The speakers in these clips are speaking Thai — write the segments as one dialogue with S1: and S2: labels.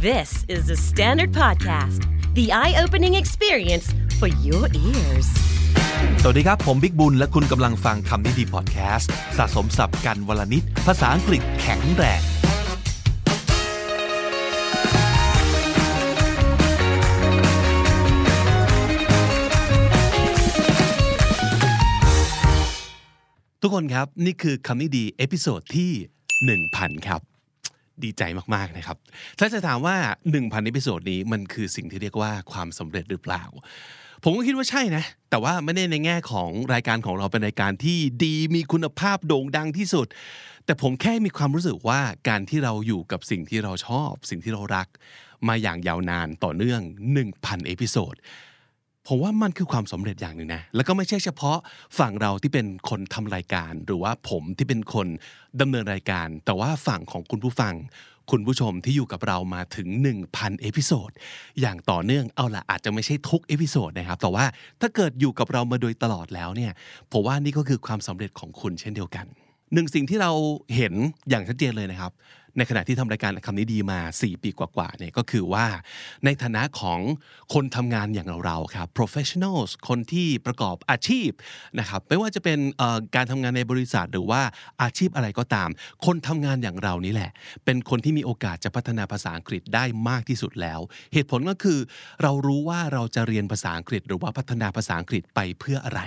S1: This is the Standard Podcast, the eye opening experience for your ears.
S2: สวัสดีครับ ผมบิ๊กบุญ และคุณกำลังฟังคำนี้ดีพอดแคสต์สะสมศัพท์กันวันละนิด ภาษาอังกฤษแข็งแรง ทุกคนครับ นี่คือคำนี้ดี episode ที่ 1000 ครับ ดีใจมากๆนะครับ ถ้าจะถามว่า 1,000 episode นี้มันคือสิ่งที่เรียกว่าความสำเร็จหรือเปล่า ผมก็คิดว่าใช่นะ แต่ว่าไม่ได้ในแง่ของรายการของเราเป็นรายการที่ดีมีคุณภาพโด่งดังที่สุด แต่ผมแค่มีความรู้สึกว่าการที่เราอยู่กับสิ่งที่เราชอบ สิ่งที่เรารัก มาอย่างยาวนานต่อเนื่อง 1,000 episode ผมว่ามันคือความสำเร็จอย่างหนึ่งนะ แล้วก็ไม่ใช่เฉพาะฝั่งเราที่เป็นคนทำรายการ หรือว่าผมที่เป็นคนดำเนินรายการ แต่ว่าฝั่งของคุณผู้ฟัง คุณผู้ชมที่อยู่กับเรามาถึง 1,000 episode อย่างต่อเนื่องเอาละอาจจะไม่ใช่ทุก episode นะครับ แต่ว่าถ้าเกิดอยู่กับเรามาโดยตลอดแล้วเนี่ย ผมว่านี่ก็คือความสำเร็จของคุณเช่นเดียวกัน หนึ่งสิ่งที่เราเห็นอย่างชัดเจนเลยนะครับในขณะที่ทำรายการคำนี้ดีมา 4 ปีกว่าๆเนี่ยก็คือว่า ในฐานะของคนทำงานอย่างเราๆครับ professionals คนที่ประกอบอาชีพนะครับไม่ว่าจะเป็นการทำงานในบริษัทหรือว่าอาชีพอะไรก็ตาม คนทำงานอย่างเรานี่แหละ เป็นคนที่มีโอกาสจะพัฒนาภาษาอังกฤษได้มากที่สุดแล้ว เหตุผลก็คือ เรารู้ว่าเราจะเรียนภาษาอังกฤษ หรือว่าพัฒนาภาษาอังกฤษไปเพื่ออะไร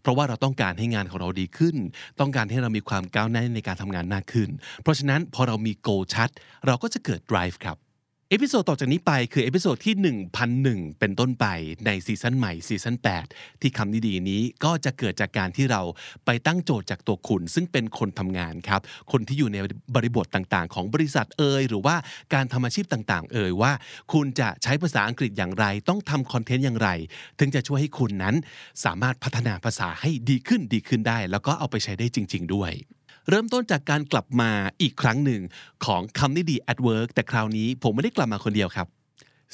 S2: เพราะว่าเราต้องการให้งานของเราดีขึ้น ต้องการให้เรามีความก้าวหน้าในการทำงานมากขึ้น เพราะฉะนั้นพอเรามี goal ชัด เราก็จะเกิด drive ครับ episode ต่อจากนี้ไปคือ episode ที่ 1001 เป็นต้นไปในซีซั่นใหม่ซีซั่น8 ที่คำนี้ดีนี้ก็จะเกิดจากการที่เราไปตั้งโจทย์จากตัวคุณ ซึ่งเป็นคนทำงานครับ คนที่อยู่ในบริบทต่างๆ ของบริษัทเอยหรือว่าการทำอาชีพต่างๆ เอยว่า คุณจะใช้ภาษาอังกฤษอย่างไร ต้องทำคอนเทนต์อย่างไร ถึงจะช่วยให้คุณนั้น สามารถพัฒนาภาษาให้ดีขึ้นดีขึ้นได้ แล้วก็เอาไปใช้ได้จริง ๆ ด้วย เริ่มต้นจากการกลับมาอีกครั้งหนึ่งของคำนี้ดี at work แต่คราวนี้ผมไม่ได้กลับมาคนเดียวครับ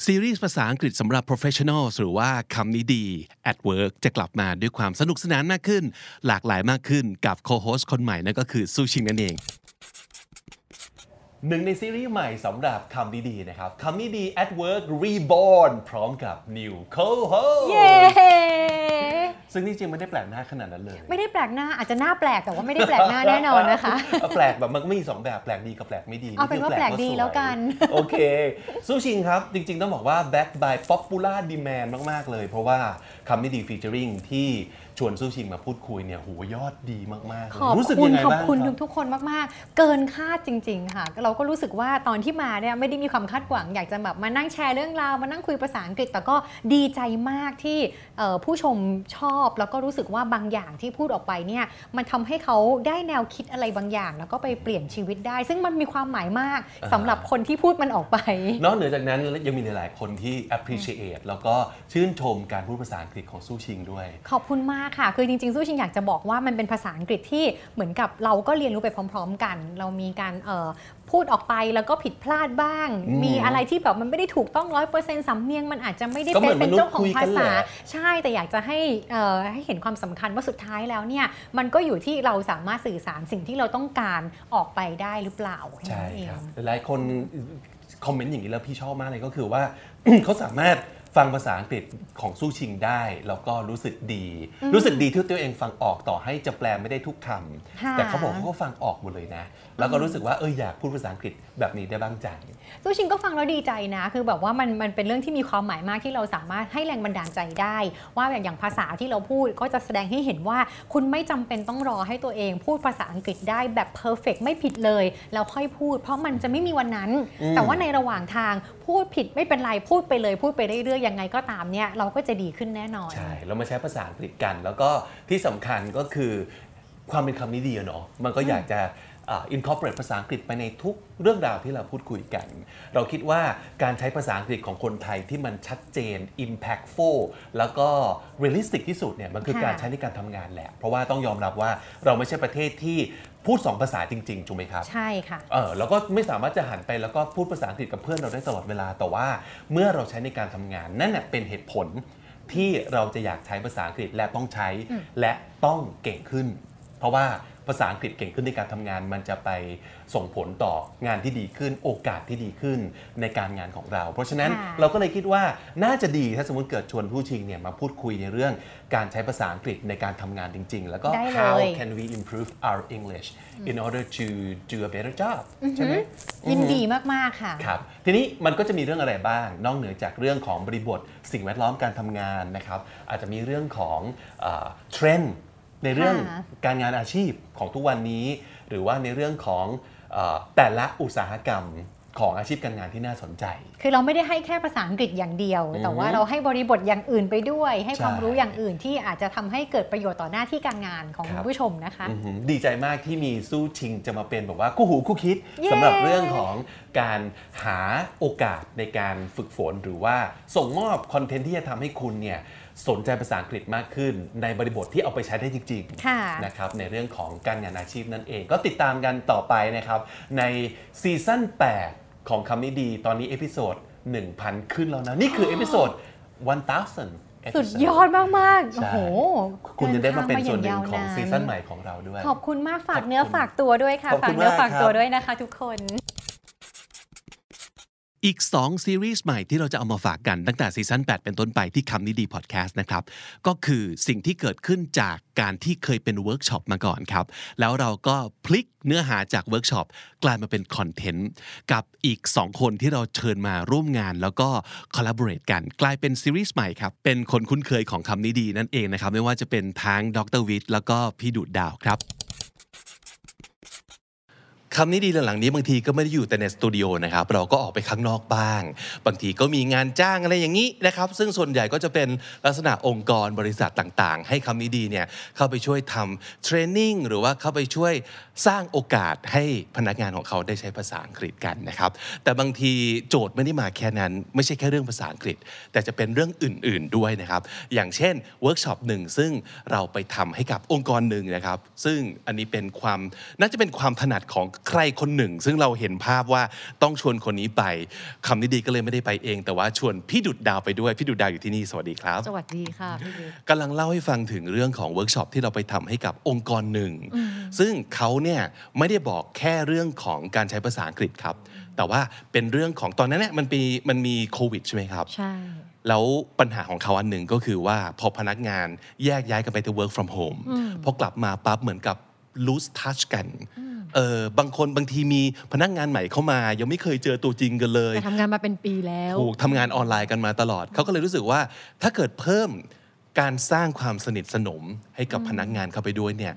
S2: ซีรีส์ภาษาอังกฤษสำหรับ professionals หรือว่าคำนี้ดี at work จะกลับมาด้วยความสนุกสนานมากขึ้น หลากหลายมากขึ้นกับ co-host คนใหม่นั่นก็คือซูชิงนั่นเอง หนึ่งในซีรีส์ใหม่สำหรับคำนี้ดีนะครับคำนี้ดี at work reborn พร้อมกับ new co-host
S3: เย้
S2: ซึ่งนี่จริงไม่ได้แปลกหน้าขนาดนั้นเลย
S3: ไม่ได้แปลกหน้าอาจจะหน้าแปลกแต่ว่าไม่ได้แปลกหน้าแน่นอนนะคะ
S2: เอาแปลกแบบมันก็มีสองแบบแปลกดีกับแปลกไม่ดี
S3: เอาเป็นว่าแปลกดี
S2: สย
S3: แล้วกัน
S2: โอเคซูชิงครับ จริง ๆ ต้องบอกว่า back by popular demand มาก ๆ เลย เพราะว่าคำนี้ดี featuring ที่ ชวนซูชิงมาพูดคุยเนี่ยโหยอดดีมากๆเลย
S3: ขอบ
S2: รู้สึก
S3: คุ
S2: ยั
S3: ณ
S2: งไง
S3: ขอบ
S2: บ้าง
S3: คุณ
S2: ครับ
S3: ทุกๆคนมากๆ เกินคาดจริง ๆ ค่ะ เราก็รู้สึกว่าตอนที่มาเนี่ยไม่ได้มีความคาดหวัง อยากจะแบบมานั่งแชร์เรื่องราวมานั่งคุยภาษาอังกฤษ แต่ก็ดีใจมากที่เอ่อผู้ชมชอบแล้วก็รู้สึกว่าบางอย่างที่พูดออกไปเนี่ยมันทำให้เขาได้แนวคิดอะไรบางอย่าง แล้วก็ไปเปลี่ยนชีวิตได้ ซึ่งมันมีความหมายมากสำหรับคนที่พูดมันออกไป
S2: นอกเหนือจากนั้นยังมีหลายๆคนที่ appreciate แล้วก็ชื่นชมการพูดภาษาอังกฤษของซูชิงด้วย
S3: ขอบคุณมากค่ะ คือจริงๆสู้ชิงอยากจะบอกว่ามันเป็นภาษาอังกฤษที่เหมือนกับเราก็เรียนรู้ไปพร้อม ๆ กัน เรามีการเอ่อพูดออกไปแล้วก็ผิดพลาดบ้าง
S2: อืม
S3: มีอะไรที่แบบมันไม่ได้ถูกต้องร้อยเปอร์เซ็นต์สำเนียงมันอาจจะไม่ได้
S2: ก็เห
S3: เป็
S2: มือน
S3: นเป็นเจ้าของ
S2: มนุษย์คุยกั
S3: ภาน
S2: แห
S3: ษา
S2: ละ
S3: ใช่แต่อยากจะให้เอ่อให้เห็นความสำคัญว่าสุดท้ายแล้วเนี่ยมันก็อยู่ที่เราสามารถสื่อสารสิ่งที่เราต้องการออกไปได้หรือเปล่าแค่
S2: ใช่
S3: นั้นเอ
S2: ค
S3: ง
S2: รับหลายคนคอมเมนต์อย่างนี้แล้วพี่ชอบมากเลยก็คือว่าเขาสามารถ ฟังภาษาอังกฤษของสู้ชิงได้ แล้วก็รู้สึกดี รู้สึกดีที่ตัวเองฟังออกต่อให้จะแปลไม่ได้ทุกคำ
S3: ค่ะ
S2: แต่เขาบอกว่าเขาฟังออกหมดเลยนะ แล้วก็รู้สึกว่าเอออยากพูดภาษาอังกฤษแบบนี้ได้บ้างจัง
S3: ซูชิงก็ฟังแล้วดีใจนะ คือแบบว่ามันมันเป็นเรื่องที่มีความหมายมากที่เราสามารถให้แรงบันดาลใจได้ ว่าอย่างอย่างภาษาที่เราพูดก็จะแสดงให้เห็นว่า คุณไม่จำเป็นต้องรอให้ตัวเองพูดภาษาอังกฤษได้แบบเพอร์เฟกไม่ผิดเลยแล้วค่อยพูด เพราะมันจะไม่มีวันนั้น
S2: อืม
S3: แต่ว่าในระหว่างทางพูดผิดไม่เป็นไรพูดไปเลย พูดไปเรื่อยๆยังไงก็ตามเนี่ยเราก็จะดีขึ้นแน่นอน
S2: ใช่เรามาใช้ภาษาอังกฤษกัน แล้วก็ที่สำคัญก็คือความเป็นคำนี้ดีอะเนาะมันก็อยากจะ อ่า incorporate ภาษาอังกฤษไปในทุกเรื่องราวที่เราพูดคุยกัน เราคิดว่าการใช้ภาษาอังกฤษของคนไทยที่มันชัดเจน impactful แล้วก็ realistic ที่สุดเนี่ยมันคือ
S3: ค่ะ
S2: การใช้ในการทำงานแหละ เพราะว่าต้องยอมรับว่าเราไม่ใช่ประเทศที่พูด 2 ภาษาจริงๆ ถูกไหมครับ
S3: ใช่ค่ะ
S2: เออแล้วก็ไม่สามารถจะหันไปแล้วก็พูดภาษาอังกฤษกับเพื่อนเราได้ตลอดเวลา แต่ว่าเมื่อเราใช้ในการทำงานนั่นน่ะเป็นเหตุผลที่เราจะอยากใช้ภาษาอังกฤษและต้องใช้และต้องเก่งขึ้น เพราะว่าภาษาอังกฤษเก่งขึ้นในการทำงาน มันจะไปส่งผลต่องานที่ดีขึ้น โอกาสที่ดีขึ้นในการงานของเรา เพราะฉะนั้น
S3: ค่ะ
S2: เราก็เลยคิดว่าน่าจะดีถ้าสมมติเกิดชวนผู้ชิงเนี่ยมาพูดคุยในเรื่องการใช้ภาษาอังกฤษในการทำงานจริง ๆ แล้วก็
S3: ได้เลย
S2: how can we improve our English in order to do a better job ใช่ไหม
S3: ยินดีมากๆค่ะ
S2: ครับทีนี้มันก็จะมีเรื่องอะไรบ้าง นอกเหนือจากเรื่องของบริบทสิ่งแวดล้อมการทำงานนะครับอาจจะมีเรื่องของเทรนด์ ในเรื่อง
S3: ค่ะ
S2: การงานอาชีพของทุกวันนี้ หรือว่าในเรื่องของเออแต่ละอุตสาหกรรมของอาชีพการงานที่น่าสนใจ
S3: คือเราไม่ได้ให้แค่ภาษาอังกฤษอย่างเดียว แต่ว่าเราให้บริบทอย่างอื่นไปด้วย ให้ความ
S2: ใช่
S3: รู้อย่างอื่นที่อาจจะทำให้เกิดประโยชน์ต่อหน้าที่การงานของ
S2: ครั
S3: คุ
S2: บ
S3: ณผู้ชมนะคะ
S2: อือหือดีใจมากที่มีสู้ชิงจะมาเป็นแบบว่าคู่หูคู่คิด
S3: เย้
S2: สำหรับเรื่องของการหาโอกาสในการฝึกฝนหรือว่าส่งมอบคอนเทนต์ที่จะทำให้คุณเนี่ย สนใจภาษาอังกฤษมากขึ้น ในบริบทที่เอาไปใช้ได้จริง
S3: ค่ะ
S2: ๆนะครับในเรื่องของการงานอาชีพนั่นเอง ก็ติดตามกันต่อไปนะครับ ในซีซั่น 8 ของคำนี้ดี ตอนนี้เอพิโซด1,000 ขึ้นแล้วนะ นี่คือเอพิโซด1000
S3: สุดยอดมาก ๆ โอ้
S2: ใช่
S3: โห
S2: คุณจะได้มาเป็นส่วนหนึ่ง
S3: ดิ
S2: ของ
S3: ทา
S2: ซีซั่นใหม่ของเราด้วย
S3: ขอบคุณมากฝาก
S2: ขอบคุณ
S3: เนื้อฝากตัวด้วยค่ะ
S2: ขอบ
S3: ฝา
S2: คุ
S3: ก
S2: ณ
S3: เนื้อ
S2: มาก
S3: ฝากตัว
S2: ครับ
S3: ด้วยนะคะทุกคน
S2: อีก 2 ซีรีส์ใหม่ที่เราจะเอามาฝากกันตั้งแต่ซีซั่น8 เป็นต้นไปที่คำนี้ดีพอดแคสต์นะครับ ก็คือสิ่งที่เกิดขึ้นจากการที่เคยเป็นเวิร์กช็อปมาก่อนครับ แล้วเราก็พลิกเนื้อหาจากเวิร์กช็อปกลายมาเป็นคอนเทนต์กับอีก 2 คนที่เราเชิญมาร่วมงาน แล้วก็ collaborate กัน กลายเป็นซีรีส์ใหม่ครับ เป็นคนคุ้นเคยของคำนี้ดีนั่นเองนะครับ ไม่ว่าจะเป็นทั้งดร.วิทย์แล้วก็พี่ดุจดาวครับ คำนี้ดีหลังๆนี้บางทีก็ไม่ได้อยู่แต่ในสตูดิโอนะครับเราก็ออกไปข้างนอกบ้าง บางทีก็มีงานจ้างอะไรอย่างนี้นะครับซึ่งส่วนใหญ่ก็จะเป็นลักษณะองค์กรบริษัทต่างๆ ให้คำนี้ดีเนี่ยเข้าไปช่วยทำ training หรือว่าเข้าไปช่วยสร้างโอกาสให้พนักงานของเขาได้ใช้ภาษาอังกฤษกันนะครับแต่บางทีโจทย์ไม่ได้มาแค่นั้น ไม่ใช่แค่เรื่องภาษาอังกฤษ แต่จะเป็นเรื่องอื่น ๆด้วยนะครับอย่างเช่นเวิร์กช็อปหนึ่งซึ่งเราไปทำให้กับองค์กรหนึ่งนะครับซึ่งอันนี้เป็นความน่าจะเป็นความถนัดของใครคนหนึ่ง ซึ่งเราเห็นภาพว่าต้องชวนคนนี้ไปคำนี้ดีก็เลยไม่ได้ไปเอง แต่ว่าชวนพี่ดุจดาวไปด้วย พี่ดุจดาวอยู่ที่นี่สวัสดีครับ
S4: สวัสดีค่ะพี่บิ๊ก
S2: กำลังเล่าให้ฟังถึงเรื่องของเวิร์กช็อปที่เราไปทำให้กับองค์กรหนึ่ง ซึ่งเขาเนี่ยไม่ได้บอกแค่เรื่องของการใช้ภาษาอังกฤษครับ แต่ว่าเป็นเรื่องของตอนนั้นเนี่ยมันมีมันมีโควิดใช่ไหมครับ
S4: ใช่
S2: แล้วปัญหาของเขาอันหนึ่งก็คือว่าพอพนักงานแยกย้ายกันไปที่ work from home พอกลับมาปั๊บเหมือนกับ lose touch กัน เออบางคนบางทีมีพนักงานใหม่เข้ามา ยังไม่เคยเจอตัวจริงกันเลย
S4: แต่ทำงานมาเป็นปีแล้ว
S2: ถูกทำงานออนไลน์กันมาตลอดเขาก็เลยรู้สึกว่าถ้าเกิดเพิ่มการสร้างความสนิทสนมให้กับพนักงานเข้าไปด้วยเนี่ย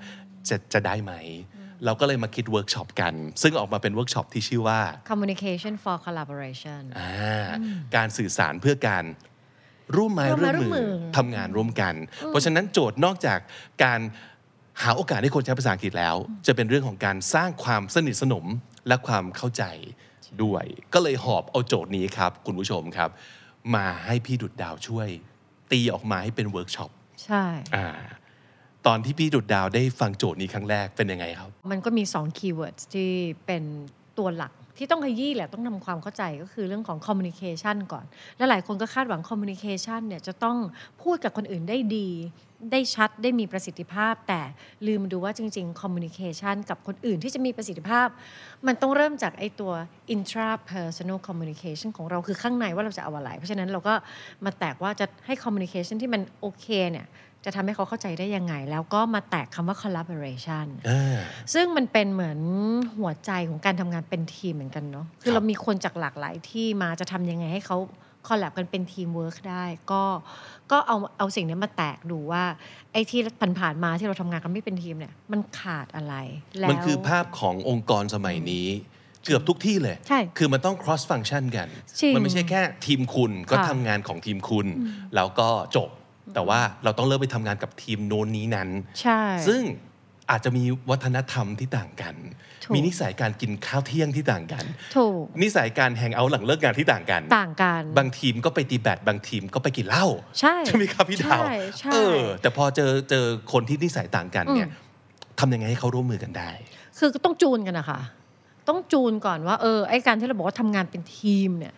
S2: จะจะได้ไหม เราก็เลยมาคิดเวิร์กช็อปกัน ซึ่งออกมาเป็นเวิร์กช็อปที่ชื่อว่า
S4: communication for collaboration
S2: อ่าการสื่อสารเพื่อการร่วมไม้
S4: ร่
S2: ร่
S4: ว
S2: ว
S4: ม
S2: ม
S4: ไม้ร่วมมื
S2: มือ
S4: อ
S2: ทำงานร่วมกัน เพราะฉะนั้นโจทย์นอกจากการ หาโอกาสให้คนใช้ภาษาอังกฤษแล้ว จะเป็นเรื่องของการสร้างความสนิทสนมและความเข้าใจด้วย ก็เลยหอบเอาโจทย์นี้ครับ คุณผู้ชมครับ มาให้พี่ดุจดาวช่วย ตีออกมาให้เป็นเวิร์กช็อป
S4: ใช่
S2: อ่าตอนที่พี่ดุจดาวได้ฟังโจทย์นี้ครั้งแรกเป็นยังไงครับ
S4: มันก็มี2 keywords ที่เป็นตัวหลัก ที่ต้องขยี้แหละต้องทำความเข้าใจก็คือเรื่องของ communication ก่อน และหลายคนก็คาดหวัง communication เนี่ยจะต้องพูดกับคนอื่นได้ดี ได้ชัดได้มีประสิทธิภาพ แต่ลืมดูว่าจริงๆ communication กับคนอื่นที่จะมีประสิทธิภาพ มันต้องเริ่มจากไอตัว intrapersonal communication ของเราคือข้างในว่าเราจะเอาอะไร เพราะฉะนั้นเราก็มาแตกว่าจะให้ communication ที่มันโอเคเนี่ย จะทำให้เขาเข้าใจได้ยังไง แล้วก็มาแตกคำว่า collaboration
S2: อ่า
S4: ซึ่งมันเป็นเหมือนหัวใจของการทำงานเป็นทีมเหมือนกันเนาะคื
S2: ครับ คื
S4: อเรามีคนจากหลากหลายที่มาจะทำยังไงให้เขา collab กันเป็นทีมเวิร์กได้ ก็ก็เอาเอาสิ่งนี้มาแตกดูว่า ไอ้ที่ผ่านๆมาที่เราทำงานกันไม่เป็นทีมเนี่ยมันขาดอะไรแล้ว
S2: มันคือภาพขององค์กรสมัยนี้เกือบทุกที่เลย
S4: ใช่
S2: คือมันต้อง cross function กัน
S4: จริง
S2: มันไม่ใช่แค่ทีมคุณก็
S4: ค่ะ
S2: ทำงานของทีมคุณ แล้วก็จบ แต่ว่าเราต้องเริ่มไปทำงานกับทีมโน้นนี้นั้น
S4: ใช่
S2: ซึ่งอาจจะมีวัฒนธรรมที่ต่างกัน
S4: ถูก
S2: มีนิสัยการกินข้าวเที่ยงที่ต่างกัน
S4: ถูก
S2: นิสัยการ hang out หลังเลิกงานที่ต่างกัน
S4: ต่างกัน
S2: บางทีมก็ไปตีแบด บางทีมก็ไปกินเหล้า
S4: ใช่
S2: ใช่ไหมครับพี่ดาว
S4: ใช่ใช่
S2: เออ แต่พอเจอเจอคนที่นิสัยต่างกันเนี่ยทำยังไงให้เขาร่วมมือกันได้
S4: คือก็ต้องจูนกันนะคะ ต้องจูนก่อนว่าเออไอ้การที่เราบอกว่าทำงานเป็นทีมเนี่ย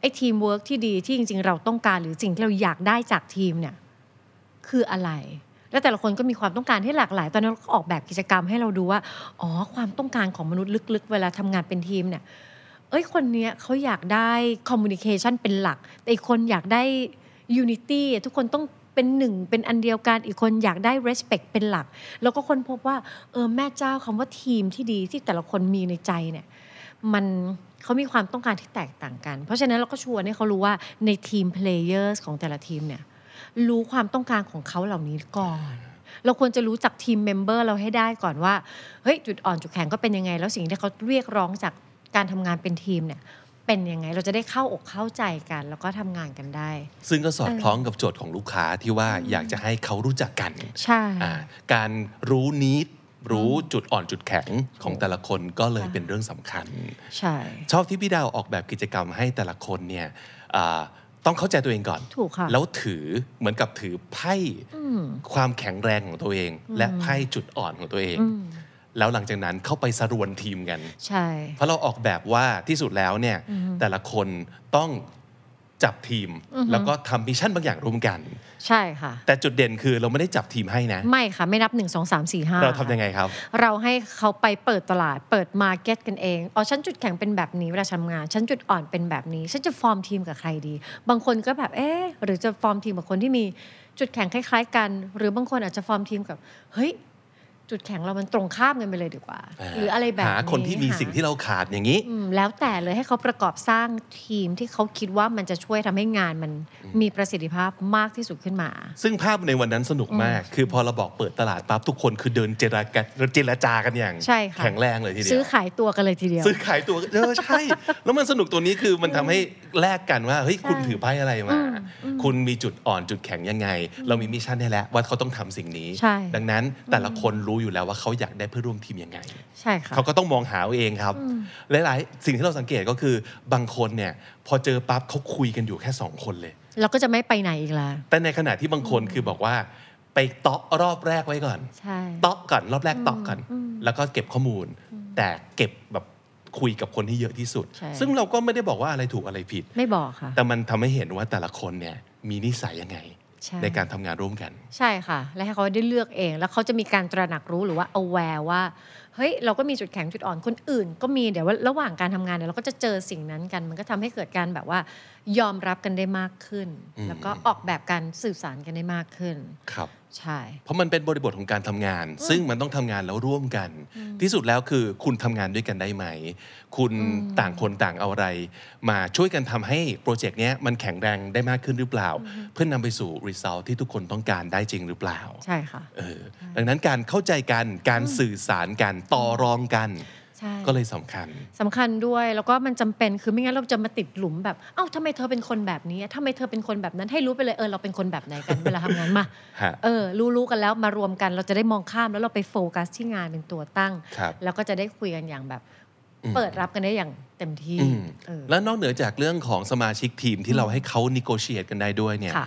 S4: ไอ้ทีมเวิร์กที่ดีที่จริง ๆ เราต้องการหรือสิ่งที่เราอยากได้จากทีมเนี่ย คืออะไร แล้วแต่ละคนก็มีความต้องการที่หลากหลาย ตอนนั้นเราก็ออกแบบกิจกรรมให้เราดูว่า อ๋อ ความต้องการของมนุษย์ลึกๆ เวลาทำงานเป็นทีมเนี่ย เอ้ย คนเนี้ยเขาอยากได้ communication เป็นหลัก แต่อีกคนอยากได้ unity ทุกคนต้องเป็นหนึ่งเป็นอันเดียวกันอีกคนอยากได้ respect เป็นหลัก แล้วก็คนพบว่าเออแม่เจ้าคำว่าทีมที่ดีที่แต่ละคนมีในใจเนี่ยมันเขามีความต้องการที่แตกต่างกัน เพราะฉะนั้นเราก็ชวนให้เขารู้ว่าใน team player ของแต่ละทีมเนี่ย รู้ความต้องการของเขาเหล่านี้ก่อน เราควรจะรู้จัก team member เราให้ได้ก่อนว่าเฮ้ยจุดอ่อนจุดแข็งก็เป็นยังไง แล้วสิ่งที่เขาเรียกร้องจากการทำงานเป็นทีมเนี่ยเป็นยังไงเราจะได้เข้าอกเข้าใจกัน แล้วก็ทำงานกันได้
S2: ซึ่งก็สอดคล้องกับโจทย์ของลูกค้าที่ว่าอยากจะให้เขารู้จักกัน
S4: ใช่
S2: อ่าการรู้นิดรู้จุดอ่อนจุดแข็งของแต่ละคนก็เลยเป็นเรื่องสำคัญ
S4: ใช่
S2: ชอบที่พี่ดาวออกแบบกิจกรรมให้แต่ละคนเนี่ยอ่า ต้องเข้าใจตัวเองก่อน
S4: ถูกค่ะ
S2: แล้วถือเหมือนกับถือไพ่ความแข็งแรงของตัวเอง และไพ่จุดอ่อนของตัวเอง แล้วหลังจากนั้นเข้าไปชวนทีมกัน
S4: ใช่
S2: เพราะเราออกแบบว่าที่สุดแล้วเนี่ยแต่ละคนต้อง จับทีม แล้วก็ทำ mission บางอย่างร่วมกัน
S4: ใช่ค่ะ
S2: แต่จุดเด่นคือเราไม่ได้จับทีมให้นะ
S4: ไม่ค่ะ ไม่นับ 1 2 3 4 5
S2: เราทำยังไงครับ
S4: เราให้เขาไปเปิดตลาดเปิด market กันเอง อ๋อฉันจุดแข็งเป็นแบบนี้เวลาทำงาน ฉันจุดอ่อนเป็นแบบนี้ ฉันจะฟอร์มทีมกับใครดี บางคนก็แบบเอ๊ะหรือจะฟอร์มทีมกับคนที่มีจุดแข็งคล้าย ๆ กัน หรือบางคนอาจจะฟอร์มทีมกับเฮ้ย จุดแข็งเรามันตรงข้ามกันไปเลยดีกว่า หรืออะไรแบบนี้
S2: หาคนที่มี
S4: หา
S2: สิ่งที่เราขาดอย่างนี้
S4: อืมแล้วแต่เลยให้เขาประกอบสร้างทีมที่เขาคิดว่ามันจะช่วยทำให้งานมันมีประสิทธิภาพมากที่สุดขึ้นมา
S2: ซึ่งภาพในวันนั้นสนุกมาก คือพอเราบอกเปิดตลาดปั๊บทุกคนคือเดินเจรกันเจรจากันอย่าง
S4: ใช่ค่ะ
S2: แข็งแรงเลยทีเดียว
S4: ซื้อขายตัวกันเลยทีเดียว
S2: ซื้อขายตัวเออใช่ แล้วมันสนุกตัวนี้คือมันทำให้แลกกันว่าเฮ้ยคุณถือไพ่อะไรมา คุณมีจุดอ่อนจุดแข็งยังไง เรามี mission ให้แล้วว่าเขาต้องทำสิ่งนี้
S4: ใช่
S2: ดังนั้นแต่ละคนรู้อยู่แล้วว่าเขาอยากได้เพื่อนร่วมทีมยังไง
S4: ใช่ค่ะ
S2: เขาก็ต้องมองหาเอาเองครับ หลายๆ สิ่งที่เราสังเกตก็คือบางคนเนี่ยพอเจอปั๊บเขาคุยกันอยู่แค่สองคนเลย
S4: เราก็จะไม่ไปไหนอีกแล้ว
S2: แต่ในขณะที่บางคนคือบอกว่าไปเตาะรอบแรกไว้ก่อน
S4: ใช่
S2: เตาะก่อนรอบแรกเตาะก่อน แล้วก็เก็บข้อมูล แต่เก็บแบบ คุยกับคนที่เยอะที่สุด
S4: ใช่
S2: ซึ่งเราก็ไม่ได้บอกว่าอะไรถูกอะไรผิด
S4: ไม่บอกค่ะ
S2: แต่มันทำให้เห็นว่าแต่ละคนเนี่ยมีนิสัยยังไง
S4: ใช่
S2: ในการทำงานร่วมกัน
S4: ใช่ค่ะ และให้เขาได้เลือกเอง แล้วเขาจะมีการตระหนักรู้หรือว่า aware ว่าเฮ้ยเราก็มีจุดแข็งจุดอ่อนคนอื่น ก็มีเดี๋ยวว่าระหว่างการทำงานเนี่ยเราก็จะเจอสิ่งนั้นกัน มันก็ทำให้เกิดการแบบว่ายอมรับกันได้มากขึ้น
S2: อืม
S4: แล้วก็ออกแบบการสื่อสารกันได้มากขึ้น
S2: ครับ
S4: ใช่
S2: เพราะมันเป็นบริบทของการทำงาน ซึ่งมันต้องทำงานแล้วร่วมกัน ที่สุดแล้วคือคุณทำงานด้วยกันได้ไหม คุณต่างคนต่างเอาอะไร มาช่วยกันทำให้โปรเจกต์เนี้ยมันแข็งแรงได้มากขึ้นหรือเปล่า เพื่อนนำไปสู่ result ที่ทุกคนต้องการได้จริงหรือเปล่า
S4: ใช่ค่ะ
S2: เออดังนั้นการเข้าใจกันการสื่อสารกันต่อรองกัน
S4: ใช่
S2: ก็เลยสำคัญ
S4: สำคัญด้วยแล้วก็มันจำเป็นคือไม่งั้นเราจะมาติดหลุมแบบเอ้าทำไมเธอเป็นคนแบบนี้ทำไมเธอเป็นคนแบบนั้นให้รู้ไปเลยเออเราเป็นคนแบบไหนกันเวลาทำงานมา
S2: ฮะ
S4: เออรู้รู้กันแล้วมารวมกันเราจะได้มองข้ามแล้วเราไปโฟกัสที่งานเป็นตัวตั้ง
S2: ครับ
S4: แล้วก็จะได้คุยกันอย่างแบบ
S2: อืม
S4: เปิดรับกันได้อย่างเต็มที่
S2: อืม
S4: เออ
S2: แล้วนอกเหนือจากเรื่องของสมาชิกทีมที่เราให้เขา negotiate กันได้ด้วยเนี่ย
S4: ค่ะ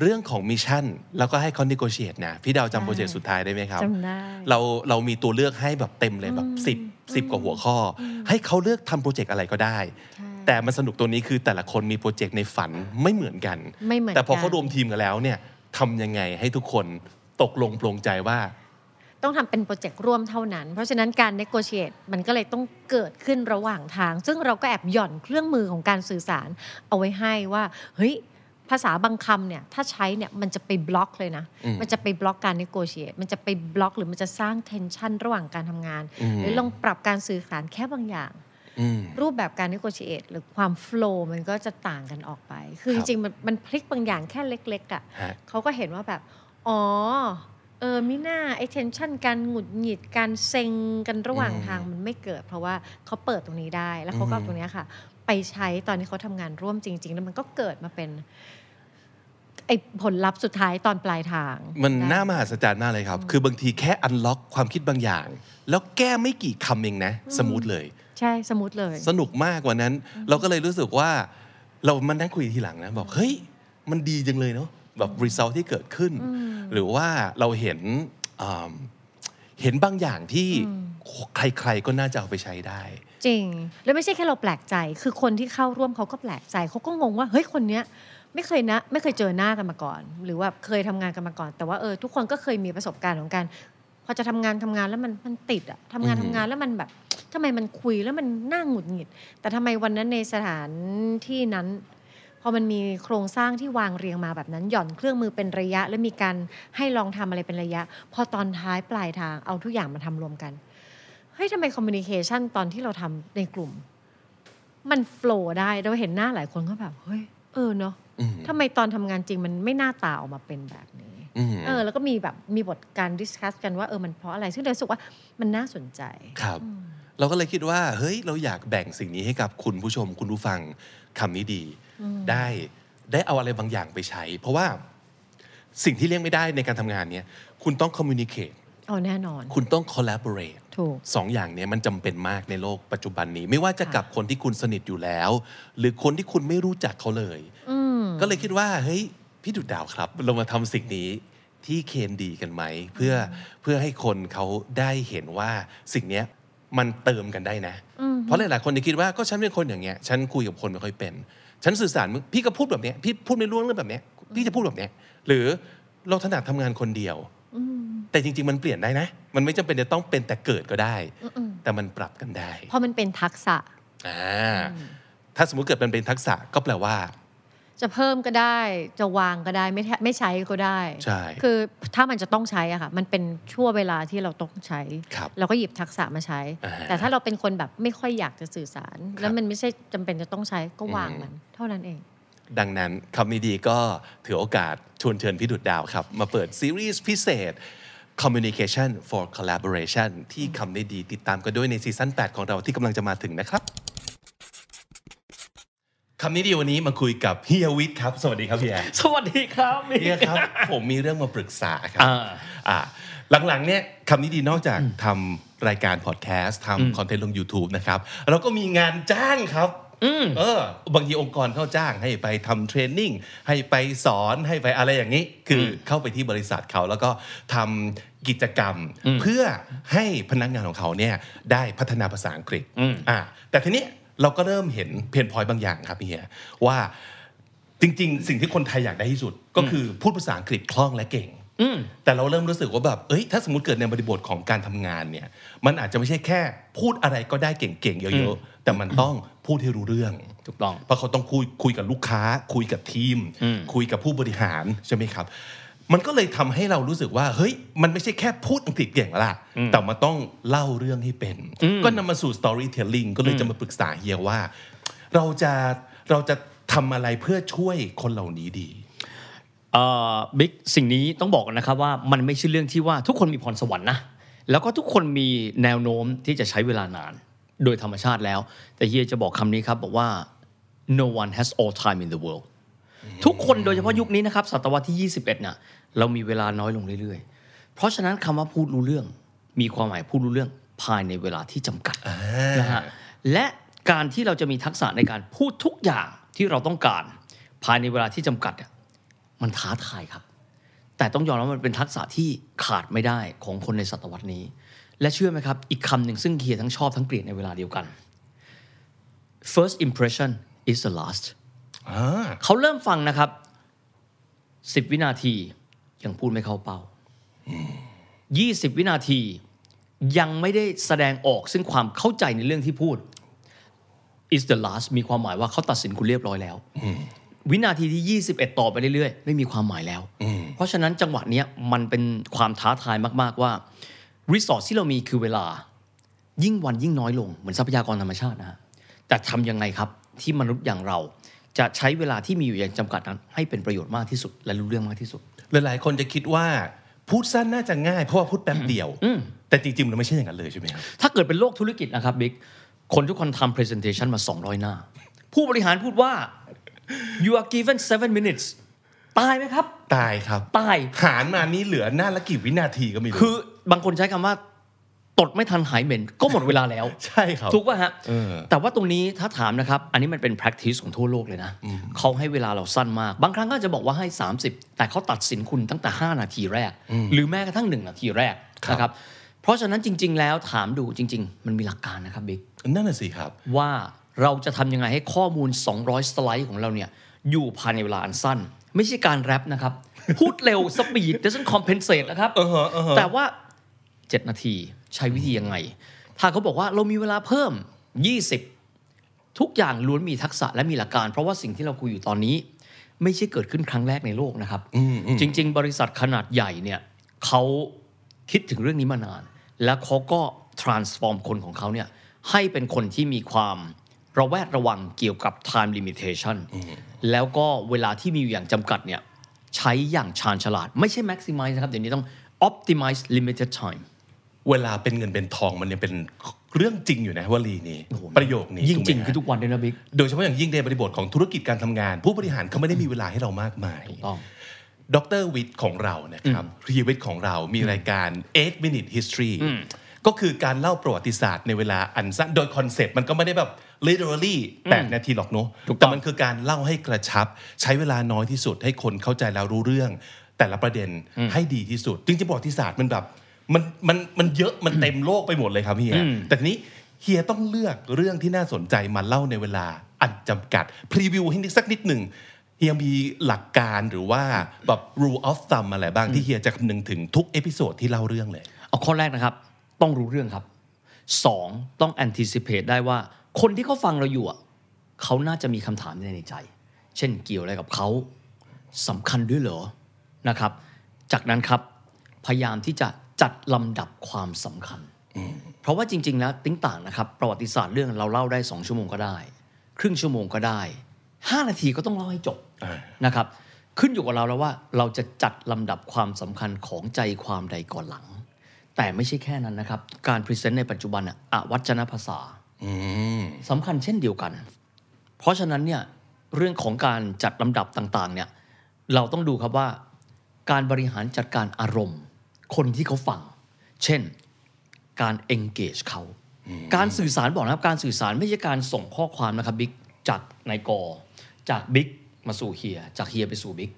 S2: เรื่องของ mission แล้วก็ให้เขา negotiate นะพี่ดาว
S4: ใช่
S2: จำโปรเจกต์สุดท้ายได้ไหมครับ
S4: จำได้
S2: เราเรามีตัวเลือกให้แบบเต็มเลยแบบ10 10กว่าหัวข้อให้เขาเลือกทำโปรเจกต์อะไรก็ได้
S4: ใช่
S2: แต่มันสนุกตัวนี้คือแต่ละคนมีโปรเจกต์ในฝันไม่เหมือนกัน
S4: ไม่เหมือน
S2: แต่พอ
S4: กัน
S2: เขารวมทีมกันแล้วเนี่ยทำยังไงให้ทุกคนตกลงปลงใจว่า
S4: ต้องทำเป็นโปรเจกต์ร่วมเท่านั้น เพราะฉะนั้นการ negotiate มันก็เลยต้องเกิดขึ้นระหว่างทาง ซึ่งเราก็แอบหย่อนเครื่องมือของการสื่อสารเอาไว้ให้ว่าเฮ้ย ภาษาบางคำเนี่ยถ้าใช้เนี่ยมันจะไปบล็อกเลยนะ
S2: อืม
S4: มันจะไปบล็อกการ negotiate มันจะไปบล็อกหรือมันจะสร้าง tension ระหว่างการทำงาน
S2: อืม
S4: หรือลองปรับการสื่อสารแค่บางอย่าง
S2: อืม
S4: รูปแบบการ negotiate หรือความ flow มันก็จะต่างกันออกไป คือ
S2: ค
S4: จ
S2: รับ
S4: ริงๆ มันมันพลิกบางอย่างแค่เล็ก ๆอะ่ะ
S2: ฮะ
S4: เขาก็เห็นว่าแบบ อ๋อ เออมิน่าไอเทนชันการหงุดหงิดการเซ็งกันระหว่าง
S2: อืม
S4: ทางมันไม่เกิด เพราะว่าเขาเปิดตรงนี้ได้แล้วเขาก็เอา
S2: อืม
S4: ตรงเนี้ยค่ะ ไปใช้ตอนที่เขาทำงานร่วมจริง ๆ แล้วมันก็เกิดมาเป็น ไอ้ผลลัพธ์สุดท้ายตอนปลายทาง
S2: มัน
S4: ได้
S2: น่ามหัศจรรย์มากเลยครับ คือบางทีแค่ unlock ความคิดบางอย่าง แล้วแก้ไม่กี่คำเองนะ smooth เลย
S4: ใช่ smooth เลย
S2: สนุกมากกว่านั้น เราก็เลยรู้สึกว่า เรามานั่งคุยทีหลังนะ บอก เฮ้ย มันดีจังเลยเนาะแบบ result ที่เกิดขึ้น หรือว่าเราเห็นอ่าเห็นบางอย่างที่ใครๆก็น่าจะเอาไปใช้ได้
S4: จริง แล้วไม่ใช่แค่เราแปลกใจ คือคนที่เข้าร่วมเขาก็แปลกใจเขาก็งงว่าเฮ้ยคนเนี้ย ไม่เคยนะไม่เคยเจอหน้ากันมาก่อน หรือว่าเคยทำงานกันมาก่อน แต่ว่าเออทุกคนก็เคยมีประสบการณ์ของการพอจะทำงานทำงานแล้วมันมันติดอะทำงาน
S2: อื
S4: ทำ
S2: ม
S4: งานแล้วมันแบบทำไมมันคุยแล้วมันน่าหงุดหงิด แต่ทำไมวันนั้นในสถานที่นั้นพอมันมีโครงสร้างที่วางเรียงมาแบบนั้น หย่อนเครื่องมือเป็นระยะ และมีการให้ลองทำอะไรเป็นระยะ พอตอนท้ายปลายทางเอาทุกอย่างมาทำรวมกันเฮ้ยทำไม communication ตอนที่เราทำในกลุ่ม มัน flow ได้เราเห็นหน้าหลายคนก็แบบเฮ้ยเออเนาะ
S2: อืม
S4: ทำไมตอนทำงานจริงมันไม่หน้าตาออกมาเป็นแบบนี้
S2: อืม
S4: เออ แล้วก็มีแบบมีบทการ discuss กันว่าเออมันเพราะอะไร ซึ่งเรารู้สึกว่ามันน่าสนใจ
S2: ครับ เราก็เลยคิดว่า เฮ้ยเราอยากแบ่งสิ่งนี้ให้กับคุณผู้ชม คุณผู้ฟังคำนี้ดี ได้ได้เอาอะไรบางอย่างไปใช้ เพราะว่าสิ่งที่เลี่ยงไม่ได้ในการทำงานเนี้ยคุณต้อง communicate
S4: เอาแน่นอน
S2: คุณต้อง collaborate
S4: ถูก
S2: สองอย่างเนี้ยมันจำเป็นมากในโลกปัจจุบันนี้ ไม่ว่าจะกับคนที่คุณสนิทอยู่แล้ว หรือคนที่คุณไม่รู้จักเขาเลย
S4: อืม
S2: ก็เลยคิดว่าเฮ้ยพี่ดุดดาวครับ เรามาทำสิ่งนี้ที่เคนดีกันไหม เพื่อเพื่อให้คนเขาได้เห็นว่าสิ่งเนี้ยมันเติมกันได้นะ
S4: อืม
S2: เพราะหลายๆคนจะคิดว่าก็ฉันเป็นคนอย่างเงี้ย ฉันคุยกับคนไม่ค่อยเป็น ฉันสื่อสารมึงพี่ก็พูดแบบเนี้ยพี่พูดไม่รู้เรื่องแบบเนี้ยพี่จะพูดแบบเนี้ยหรือเราถนัดทำงานคนเดียว
S4: อืม
S2: แต่จริง ๆ มันเปลี่ยนได้นะ มันไม่จำเป็นจะต้องเป็นแต่เกิดก็ได้
S4: อืม
S2: แต่มันปรับกันได้
S4: เพราะมันเป็นทักษะ
S2: อ่าถ้าสมมุติเกิดมันเป็นทักษะก็แปลว่า
S4: จะเพิ่มก็ได้จะวางก็ได้ไม่แทไม่ใช้ก็ได้
S2: ใช่
S4: คือถ้ามันจะต้องใช้อะค่ะ มันเป็นช่วงเวลาที่เราต้องใช้
S2: ครับ
S4: เราก็หยิบทักษะมาใช้
S2: อ่า
S4: แต่ถ้าเราเป็นคนแบบไม่ค่อยอยากจะสื่อสาร
S2: ครับ
S4: แล้วมันไม่ใช่จำเป็นจะต้องใช้ก็วาง
S2: อืม
S4: มัน เท่านั้นเอง
S2: ดังนั้นคำนี้ดีก็ถือโอกาสชวนเชิญพี่ดุดดาวครับ มาเปิดซีรีส์พิเศษ Communication for Collaboration ที่คำนี้ดีติดตามกันด้วยในซีซั่น8 ของเราที่กำลังจะมาถึงนะครับ คำนี้ดีวันนี้มาคุยกับเฮียวิทย์ครับ สวัสดีครับเฮีย
S5: สวัสดีครับ
S2: เฮียครับ ผมมีเรื่องมาปรึกษาครับ
S5: อ่า
S2: อ่าหลังๆเนี่ยคำนี้ดีนอกจากทำรายการพอดแคสต์ทำคอนเทนต์ลง YouTube นะครับเราก็มีงานจ้างครับเออบางทีองค์กรเข้าจ้างให้ไปทำเทรนนิ่งให้ไปสอนให้ไปอะไรอย่างนี้ คืออเข้าไปที่บริษัทเขาแล้วก็ทำกิจกรรม เพื่อให้พนักงานของเขาเนี่ยได้พัฒนาภาษาอังกฤษ
S5: อืม
S2: อ่าแต่ทีนี้ เราก็เริ่มเห็นเพนพอยต์บางอย่างครับเฮียว่าจริง ๆ สิ่งที่คนไทยอยากได้ที่สุด ก็คือพูดภาษาอังกฤษคล่องและเก่ง
S5: อืม
S2: แต่เราเริ่มรู้สึกว่าแบบเอ้ยถ้าสมมติเกิดในบริบทของการทำงานเนี่ย มันอาจจะไม่ใช่แค่พูดอะไรก็ได้เก่งๆเยอะๆแต่มันต้องพูดให้รู้เรื่อง
S5: ถูกต้อง
S2: เพราะเขาต้องคุยคุยกับลูกค้า คุยกับทีม
S5: อืม
S2: คุยกับผู้บริหารใช่ไหมครับ มันก็เลยทำให้เรารู้สึกว่า เฮ้ย มันไม่ใช่แค่พูดอังกฤษเก่งแล้วล่ะแต่มันต้องเล่าเรื่องให้เป็น ก็นำมาสู่ storytelling ก็เลยจะมาปรึกษาเฮียว่า เราจะเราจะทำอะไรเพื่อช่วยคนเหล่านี้ดี
S5: เอ่อบิ๊กสิ่งนี้ต้องบอกกันนะครับว่ามันไม่ใช่เรื่องที่ว่าทุกคนมีพรสวรรค์นะแล้วก็ทุกคนมีแนวโน้มที่จะใช้เวลานาน โดยธรรมชาติแล้ว แต่เฮียจะบอกคำนี้ครับบอกว่า no one has all time in the world ทุกคนโดยเฉพาะยุคนี้นะครับศตวรรษที่ 21เนี่ย เรามีเวลาน้อยลงเรื่อยๆ เพราะฉะนั้นคำว่าพูดรู้เรื่อง มีความหมายพูดรู้เรื่องภายในเวลาที่จำกัดนะฮะและการที่เราจะมีทักษะในการพูดทุกอย่างที่เราต้องการ ภายในเวลาที่จำกัดอะมันท้าทายครับ แต่ต้องยอมรับว่ามันเป็นทักษะที่ขาดไม่ได้ของคนในศตวรรษนี้ และเชื่อไหมครับ อีกคำหนึ่งซึ่งเฮียทั้งชอบทั้งเกลียดในเวลาเดียวกัน first impression is the last
S2: อ่า
S5: เขาเริ่มฟังนะครับ 10 วินาที ยังพูดไม่เข้าเป้า 20 วินาทียังไม่ได้แสดงออกซึ่งความเข้าใจในเรื่องที่พูด is the last มีความหมายว่าเขาตัดสินคุณเรียบร้อยแล้ววินาทีที่ 21 ต่อไปเรื่อยๆ ไม่มีความหมายแล้ว เพราะฉะนั้นจังหวะเนี้ยมันเป็นความท้าทายมากๆว่ารีสอร์ทที่เรามีคือเวลา ยิ่งวันยิ่งน้อยลง เหมือนทรัพยากรธรรมชาตินะฮะแต่ทำยังไงครับที่มนุษย์อย่างเรา จะใช้เวลาที่มีอยู่อย่างจำกัดนั้น ให้เป็นประโยชน์มากที่สุดและรู้เรื่องมากที่สุด
S2: หลายๆ คนจะคิดว่าพูดสั้นน่าจะง่ายเพราะว่าพูดแป๊บเดียว แต่จริงๆมันไม่ใช่อย่างนั้นเลยใช่ไหมครับ
S5: ถ้าเกิดเป็นโลกธุรกิจนะครับบิ๊กคนทุกคนทำ presentation มา 200 หน้า ผู้บริหารพูดว่า you are given seven minutes ตายไหมครับ
S2: ตายครับ
S5: ตาย
S2: หารมานี้เหลือหน้าละกี่วินาทีก็ไม่รู้
S5: คือบางคนใช้คำว่า ตดไม่ทันหายเหม็นก็หมดเวลาแล้ว
S2: ใช่ครับ
S5: ถูกป่ะฮะ
S2: เออ
S5: แต่ว่าตรงนี้ถ้าถามนะครับ อันนี้มันเป็น practice ของทั่วโลกเลยนะเขาให้เวลาเราสั้นมาก บางครั้งก็จะบอกว่าให้ 30 แต่เขาตัดสินคุณตั้งแต่ 5 นาทีแรก หรือแม้กระทั่ง 1 นาทีแรกนะครับเพราะฉะนั้นจริง ๆ แล้วถามดูจริง ๆ มันมีหลักการนะครับบิ๊ก
S2: นั่นน่ะสิครับ
S5: ว่าเราจะทำยังไงให้ข้อมูล 200 สไลด์ของเราเนี่ยอยู่ภายในเวลาอันสั้น ไม่ใช่การแรปนะครับพูดเร็วสปีด doesn't compensate นะครับ
S2: เออฮะเออฮะ
S5: แต่ว่า 7 นาที ใช้วิธียังไง ถ้าเขาบอกว่าเรามีเวลาเพิ่ม 20 ทุกอย่างล้วนมีทักษะและมีหลักการ เพราะว่าสิ่งที่เราคุยอยู่ตอนนี้ ไม่ใช่เกิดขึ้นครั้งแรกในโลกนะครับ จริง ๆ บริษัทขนาดใหญ่เนี่ยเขาคิดถึงเรื่องนี้มานาน แล้วเขาก็ transform คนของเขาเนี่ยให้เป็นคนที่มีความระแวดระวังเกี่ยวกับ time limitation แล้วก็เวลาที่มีอยู่อย่างจำกัดเนี่ยใช้อย่างชาญฉลาด ไม่ใช่ maximize นะครับ เดี๋ยวนี้ต้อง optimize limited time
S2: เวลาเป็นเงินเป็นทองมันยังเป็นเรื่องจริงอยู่นะวลีนี้ประโยคนี้
S5: ยิ่ง
S2: ถูกไหม
S5: จริง
S2: ฮะ
S5: คือทุกวันเลยนะบิ๊ก
S2: โดยเฉพาะอย่างยิ่งในบริบทของธุรกิจการทำงาน ผู้บริหารเขาไม่ได้มีเวลาให้เรามากมาย
S5: ต้อง
S2: เฮียวิทย์ของเรานะครับเฮียวิทย์ของเรามีรายการ 8 minute history ก็คือการเล่าประวัติศาสตร์ในเวลาอันสั้นโดยคอนเซ็ปต์มันก็ไม่ได้แบบ literally 8 นาทีหรอกเนาะ
S5: ถูกต้อง
S2: แต่มันคือการเล่าให้กระชับ ใช้เวลาน้อยที่สุดให้คนเข้าใจแล้วรู้เรื่อง แต่ละประเด็นให้ดีที่สุดจริงๆประวัติศาสตร์มันแบบ มันมันมันเยอะมันเต็มโลกไปหมดเลยครับเฮียแต่ทีนี้เฮียต้องเลือกเรื่องที่น่าสนใจมาเล่าในเวลาอันจำกัด พรีวิวให้นิดสักนิดหนึ่งเฮียมีหลักการหรือว่าแบบ rule of thumb อะไรบ้างที่เฮียจะคำนึงถึงทุก episode ที่เล่าเรื่องเลย
S5: เอาข้อแรกนะครับ ต้องรู้เรื่องครับสองต้อง anticipate ได้ว่า คนที่เขาฟังเราอยู่อะเขาน่าจะมีคำถามในใจ เช่นเกี่ยวอะไรกับเขาสำคัญด้วยเหรอนะครับ จากนั้นครับพยายามที่จะ จัดลำดับความสำคัญ เพราะว่าจริง ๆ แล้วติ้งต่างนะครับ ประวัติศาสตร์เรื่องเราเล่าได้ 2 ชั่วโมงก็ได้ ครึ่งชั่วโมงก็ได้ 5 นาทีก็ต้องเล่าให้จบ
S2: อ่า
S5: นะครับ ขึ้นอยู่กับเราแล้วว่าเราจะจัดลำดับความสำคัญของใจความใดก่อนหลัง แต่ไม่ใช่แค่นั้นนะครับ การพรีเซนต์ในปัจจุบันอะอวัจนภาษา
S2: อืม
S5: สำคัญเช่นเดียวกัน เพราะฉะนั้นเนี่ยเรื่องของการจัดลำดับต่างๆเนี่ยเราต้องดูครับว่า การบริหารจัดการอารมณ์ คนที่เขาฟัง เช่นการ engage เขาการสื่อสารบอกนะครับการสื่อสารไม่ใช่การส่งข้อความนะครับบิ๊กจากนายกอจากบิ๊กมาสู่เฮียจากเฮียไปสู่บิ๊ก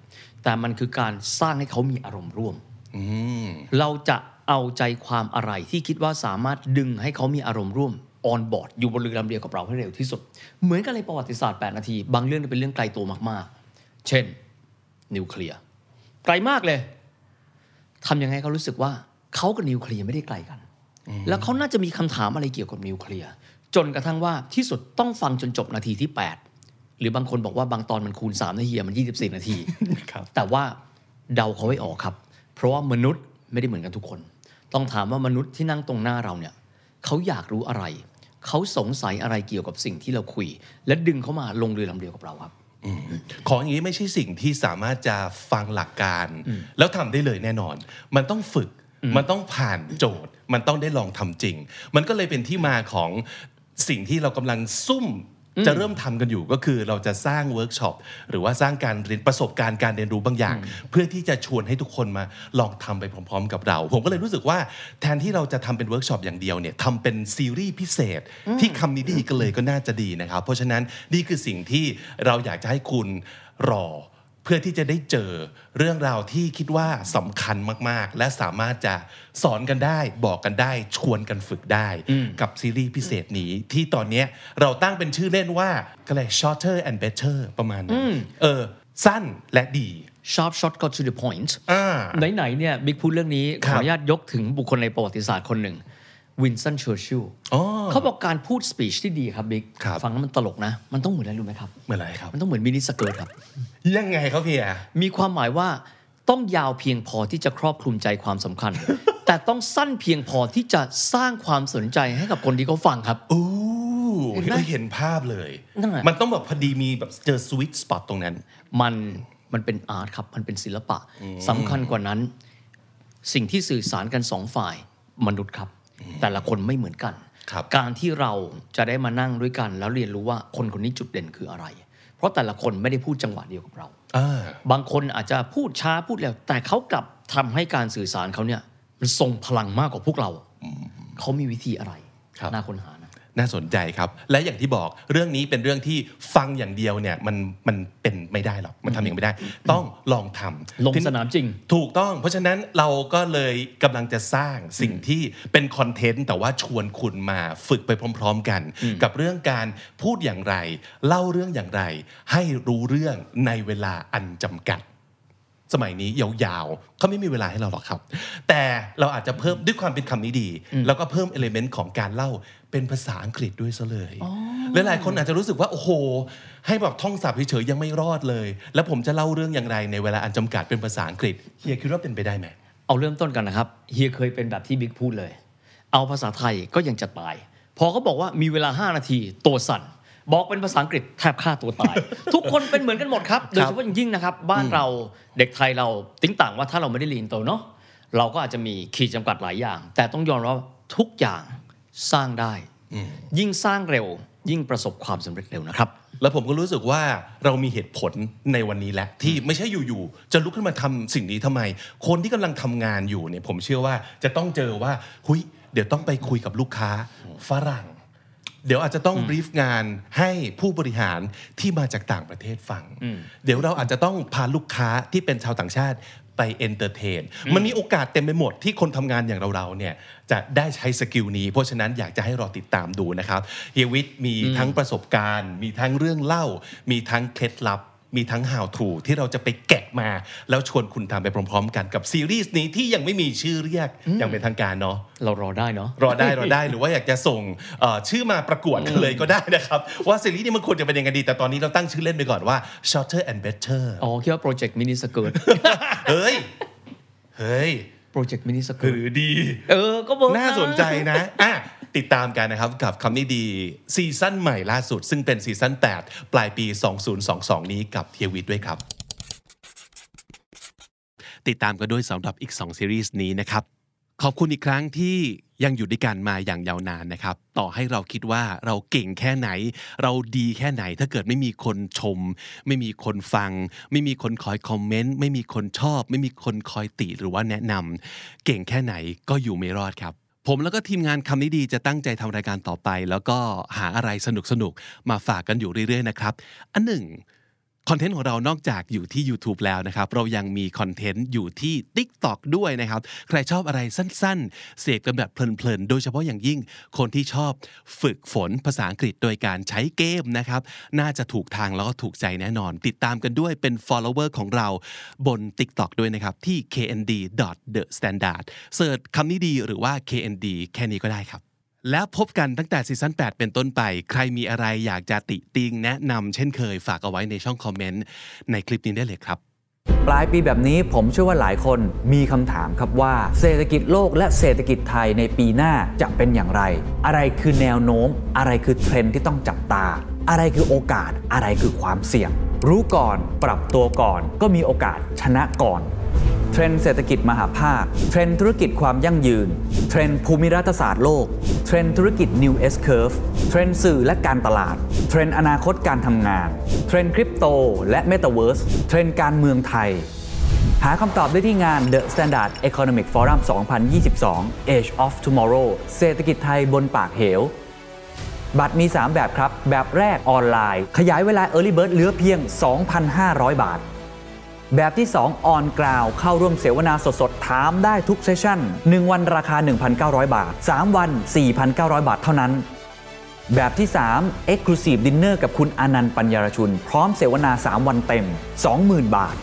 S5: แต่มันคือการสร้างให้เขามีอารมณ์ร่วม
S2: อืม
S5: เราจะเอาใจความอะไรที่คิดว่าสามารถดึงให้เขามีอารมณ์ร่วมออนบอร์ดอยู่บนเรือลำเดียวกับเราให้เร็วที่สุด เหมือนกันเลยประวัติศาสตร์ 8 นาที บางเรื่องเป็นเรื่องไกลตัวมากๆ เช่นนิวเคลียร์ไกลมากเลย ทำยังไงให้เขารู้สึกว่าเขากับนิวเคลียร์ไม่ได้ไกลกัน แล้วเขาน่าจะมีคำถามอะไรเกี่ยวกับนิวเคลียร์จนกระทั่งว่าที่สุดต้องฟังจนจบนาทีที่ 8 หรือบางคนบอกว่าบางตอนมันคูณ3นาทีมัน 24 นาที
S2: ครับ
S5: แต่ว่าเดาเขาไว้ออกครับ เพราะว่ามนุษย์ไม่ได้เหมือนกันทุกคน ต้องถามว่ามนุษย์ที่นั่งตรงหน้าเราเนี่ยเขาอยากรู้อะไร เขาสงสัยอะไรเกี่ยวกับสิ่งที่เราคุย และดึงเขามาลงเรือลำเดียวกับเราครับ
S2: ของอย่างนี้ไม่ใช่สิ่งที่สามารถจะฟังหลักการ แล้วทำได้เลยแน่นอน มันต้องฝึก มันต้องผ่านโจทย์ มันต้องได้ลองทำจริง มันก็เลยเป็นที่มาของสิ่งที่เรากำลังซุ่ม จะเริ่มทำกันอยู่ก็คือเราจะสร้างเวิร์กช็อปหรือว่าสร้างการเรียนประสบการณ์การเรียนรู้บางอย่าง เพื่อที่จะชวนให้ทุกคนมาลองทำไปพร้อม ๆ กับเรา ผมก็เลยรู้สึกว่าแทนที่เราจะทำเป็นเวิร์กช็อปอย่างเดียวเนี่ยทำเป็นซีรีส์พิเศษ ที่คำนี้ดีกันเลยก็น่าจะดีนะครับ เพราะฉะนั้นนี่คือสิ่งที่เราอยากจะให้คุณรอ เพื่อที่จะได้เจอเรื่องราวที่คิดว่าสำคัญมากๆ และสามารถจะสอนกันได้บอกกันได้ ชวนกันฝึกได้กับซีรีส์พิเศษนี้ที่ตอนเนี้ยเราตั้งเป็นชื่อเล่นว่าก็เลย shorter and better ประมาณนั้นเออ สั้นและดี
S5: sharp short go to the point
S2: อ่า
S5: ไหนๆเนี่ยบิ๊กพูดเรื่องนี้ข
S2: ครั
S5: อบอนุญาตยกถึงบุคคลในประวัติศาสตร์คนหนึ่ง วินสตันเชอร์ชิล
S2: อ๋อ
S5: เขาบอกการพูด speech ที่ดีครับบิ๊ก
S2: ครับ
S5: ฟังแล้วมันตลกนะ มันต้องเหมือนอะไรรู้ไหมครับ
S2: เหมือนอะไรครับ
S5: มันต้องเหมือน miniskirt ครับ
S2: ยังไงครับพี่แก
S5: มีความหมายว่าต้องยาวเพียงพอที่จะครอบคลุมใจความสำคัญ แต่ต้องสั้นเพียงพอที่จะสร้างความสนใจให้กับคนที่เขาฟังครับ
S2: อู้
S5: เห็นไหม
S2: เห็นภาพเลย
S5: นั่นแหละ
S2: มันต้องแบบพอดีมีแบบเจอสวิตสปอตตรงนั้น
S5: มันมันเป็นอาร์ตครับ มันเป็นศิลปะสำคัญกว่านั้น สิ่งที่สื่อสารกันสองฝ่ายมนุษย์ครับ แต่ละคนไม่เหมือนกัน
S2: ครับ
S5: การที่เราจะได้มานั่งด้วยกัน แล้วเรียนรู้ว่าคนคนนี้จุดเด่นคืออะไร เพราะแต่ละคนไม่ได้พูดจังหวะเดียวกับเรา
S2: อ่า
S5: บางคนอาจจะพูดช้าพูดเร็วแต่เขากลับทำให้การสื่อสารเขาเนี่ยมันทรงพลังมากกว่าพวกเราเขามีวิธีอะไร
S2: ครับ
S5: น่าค้นหา นะ
S2: น่าสนใจครับ และอย่างที่บอกเรื่องนี้เป็นเรื่องที่ฟังอย่างเดียวเนี่ยมันมันเป็นไม่ได้หรอกมันทำอย่างไม่ได้ ต้องลองทำ
S5: ลงสนามจริง
S2: ถูกต้อง เพราะฉะนั้นเราก็เลยกำลังจะสร้างสิ่งที่เป็นคอนเทนต์แต่ว่าชวนคุณมาฝึกไปพร้อม ๆ กัน กับเรื่องการพูดอย่างไร เล่าเรื่องอย่างไร ให้รู้เรื่องในเวลาอันจำกัด สมัยนี้ยาวๆเขาไม่มีเวลาให้เราหรอกครับ แต่เราอาจจะเพิ่มด้วยความเป็นคำนี้ดี แล้วก็เพิ่มเอลิเมนต์ของการเล่าเป็นภาษาอังกฤษด้วยซะเลยและหลายคนอาจจะรู้สึกว่า โอ้โห ให้แบบท่องศัพท์เฉยๆยังไม่รอดเลย แล้วผมจะเล่าเรื่องอย่างไรในเวลาอันจำกัดเป็นภาษาอังกฤษเฮียคิดว่าเป็นไปได้ไหม
S5: เอาเริ่มต้นกันนะครับเฮียเคยเป็นแบบที่บิ๊กพูดเลย เอาภาษาไทยก็ยังจะตาย พอเขาบอกว่ามีเวลา 5 นาทีตัวสั่น บอกเป็นภาษาอังกฤษแทบฆ่าตัวตาย ทุกคนเป็นเหมือนกันหมดครับ โดยเฉพาะอย่างยิ่งนะครับ บ้านเราเด็กไทยเราติ้งต่างว่าถ้าเราไม่ได้เรียนโตเนาะเราก็อาจจะมีขีดจำกัดหลายอย่าง แต่ต้องยอมรับว่าทุกอย่างสร้างได้ ยิ่งสร้างเร็ว ยิ่งประสบความสำเร็จเร็วนะครับ
S2: แล้วผมก็รู้สึกว่าเรามีเหตุผลในวันนี้แหละที่ไม่ใช่อยู่ๆจะลุกขึ้นมาทำสิ่งนี้ทำไม คนที่กำลังทำงานอยู่เนี่ยผมเชื่อว่าจะต้องเจอว่าหุยเดี๋ยวต้องไปคุยกับลูกค้าฝรั่ง เดี๋ยวอาจจะต้อง brief งานให้ผู้บริหารที่มาจากต่างประเทศฟัง เดี๋ยวเราอาจจะต้องพาลูกค้าที่เป็นชาวต่างชาติไป entertain มันมีโอกาสเต็มไปหมดที่คนทำงานอย่างเราๆเนี่ยจะได้ใช้ skill นี้ เพราะฉะนั้นอยากจะให้รอติดตามดูนะครับเฮียวิทย์มีทั้งประสบการณ์ มีทั้งเรื่องเล่า มีทั้งเคล็ดลับ มีทั้ง how to ที่เราจะไปแกะมา แล้วชวนคุณทำไปพร้อม ๆ กันกับซีรีส์นี้ที่ยังไม่มีชื่อเรียกอย่างเป็นทางการเนาะ
S5: เรารอได้เนาะ
S2: รอได้รอได้หรือว่าอยากจะส่งเอ่อชื่อมาประกวดกันเลยก็ได้นะครับ ว่าซีรีส์นี้มันควรจะเป็นยังไงดี แต่ตอนนี้เราตั้งชื่อเล่นไปก่อนว่า shorter and better
S5: อ๋อคิดว่าโปรเจกต์ miniskirt เฮ้
S2: ยเฮ้ย
S5: โปรเจกต์ miniskirt รื
S2: อดี
S5: เออก็ work
S2: น่าสนใจนะอะ ติดตามกันนะครับกับคำนี้ดีซีซั่นใหม่ล่าสุด ซึ่งเป็นซีซั่น8 ปลายปี 2022 นี้กับเฮียวิทย์ด้วยครับ ติดตามกันด้วยสำหรับอีก 2 ซีรีส์นี้นะครับ ขอบคุณอีกครั้งที่ยังอยู่ด้วยกันมาอย่างยาวนานนะครับ ต่อให้เราคิดว่าเราเก่งแค่ไหน เราดีแค่ไหน ถ้าเกิดไม่มีคนชม ไม่มีคนฟัง ไม่มีคนคอยคอมเมนต์ ไม่มีคนชอบ ไม่มีคนคอยติหรือว่าแนะนำเก่งแค่ไหนก็อยู่ไม่รอดครับ ผมแล้วก็ทีมงานคำนี้ดีจะตั้งใจทำรายการต่อไป แล้วก็หาอะไรสนุกๆมาฝากกันอยู่เรื่อยๆนะครับ อันหนึ่ง คอนเทนต์ของเรานอกจากอยู่ที่ YouTube แล้วนะครับ เรายังมีคอนเทนต์อยู่ที่ TikTok ด้วยนะครับ ใครชอบอะไรสั้นๆ เสพกันแบบเพลินๆ โดยเฉพาะอย่างยิ่งคนที่ชอบฝึกฝนภาษาอังกฤษโดยการใช้เกมนะครับ น่าจะถูกทางแล้วก็ถูกใจแน่นอน ติดตามกันด้วยเป็น follower ของเราบน TikTok ด้วยนะครับที่ knd.thestandard เสิร์ชคำนี้ดีหรือว่า knd แค่นี้ก็ได้ครับ แล้วพบกันตั้งแต่ซีซั่น8 เป็นต้นไป ใครมีอะไรอยากจะติติงแนะนำเช่นเคยฝากเอาไว้ในช่องคอมเมนต์ในคลิปนี้ได้เลยครับ
S6: ปลายปีแบบนี้ผมเชื่อว่าหลายคนมีคำถามครับว่า เศรษฐกิจโลกและเศรษฐกิจไทยในปีหน้าจะเป็นอย่างไร อะไรคือแนวโน้ม อะไรคือเทรนด์ที่ต้องจับตา อะไรคือโอกาส อะไรคือความเสี่ยง รู้ก่อนปรับตัวก่อน ก็มีโอกาสชนะก่อน เทรนด์เศรษฐกิจมหภาค เทรนด์ธุรกิจความยั่งยืน เทรนด์ภูมิรัฐศาสตร์โลก เทรนด์ธุรกิจ New S Curve เทรนด์สื่อและการตลาด เทรนด์อนาคตการทำงาน เทรนด์คริปโตและ Metaverse เทรนด์การเมืองไทย หาคำตอบได้ที่งาน The Standard Economic Forum 2022 Age of Tomorrow เศรษฐกิจไทยบนปากเหวบัตรมี 3 แบบครับ แบบแรกออนไลน์ ขยายเวลา Early Bird เหลือเพียง 2,500 บาท แบบที่ 2 on ground เข้าร่วมเสวนาสดๆ ถามได้ทุก session 1 วันราคา 1,900 บาท 3 วัน 4,900 บาทเท่านั้นแบบที่ 3 Exclusive Dinner กับคุณอานันท์ปันยารชุน พร้อมเสวนา 3 วันเต็ม 20,000 บาท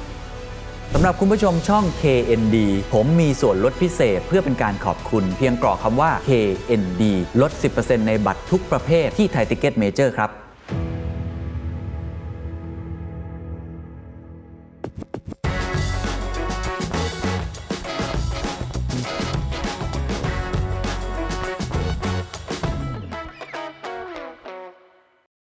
S6: สำหรับคุณผู้ชมช่อง KND ผมมีส่วนลดพิเศษเพื่อเป็นการขอบคุณ เพียงกรอกคำว่า KND ลด 10%ในบัตรทุกประเภทที่ไทยทิคเก็ตเมเจอร์ครับ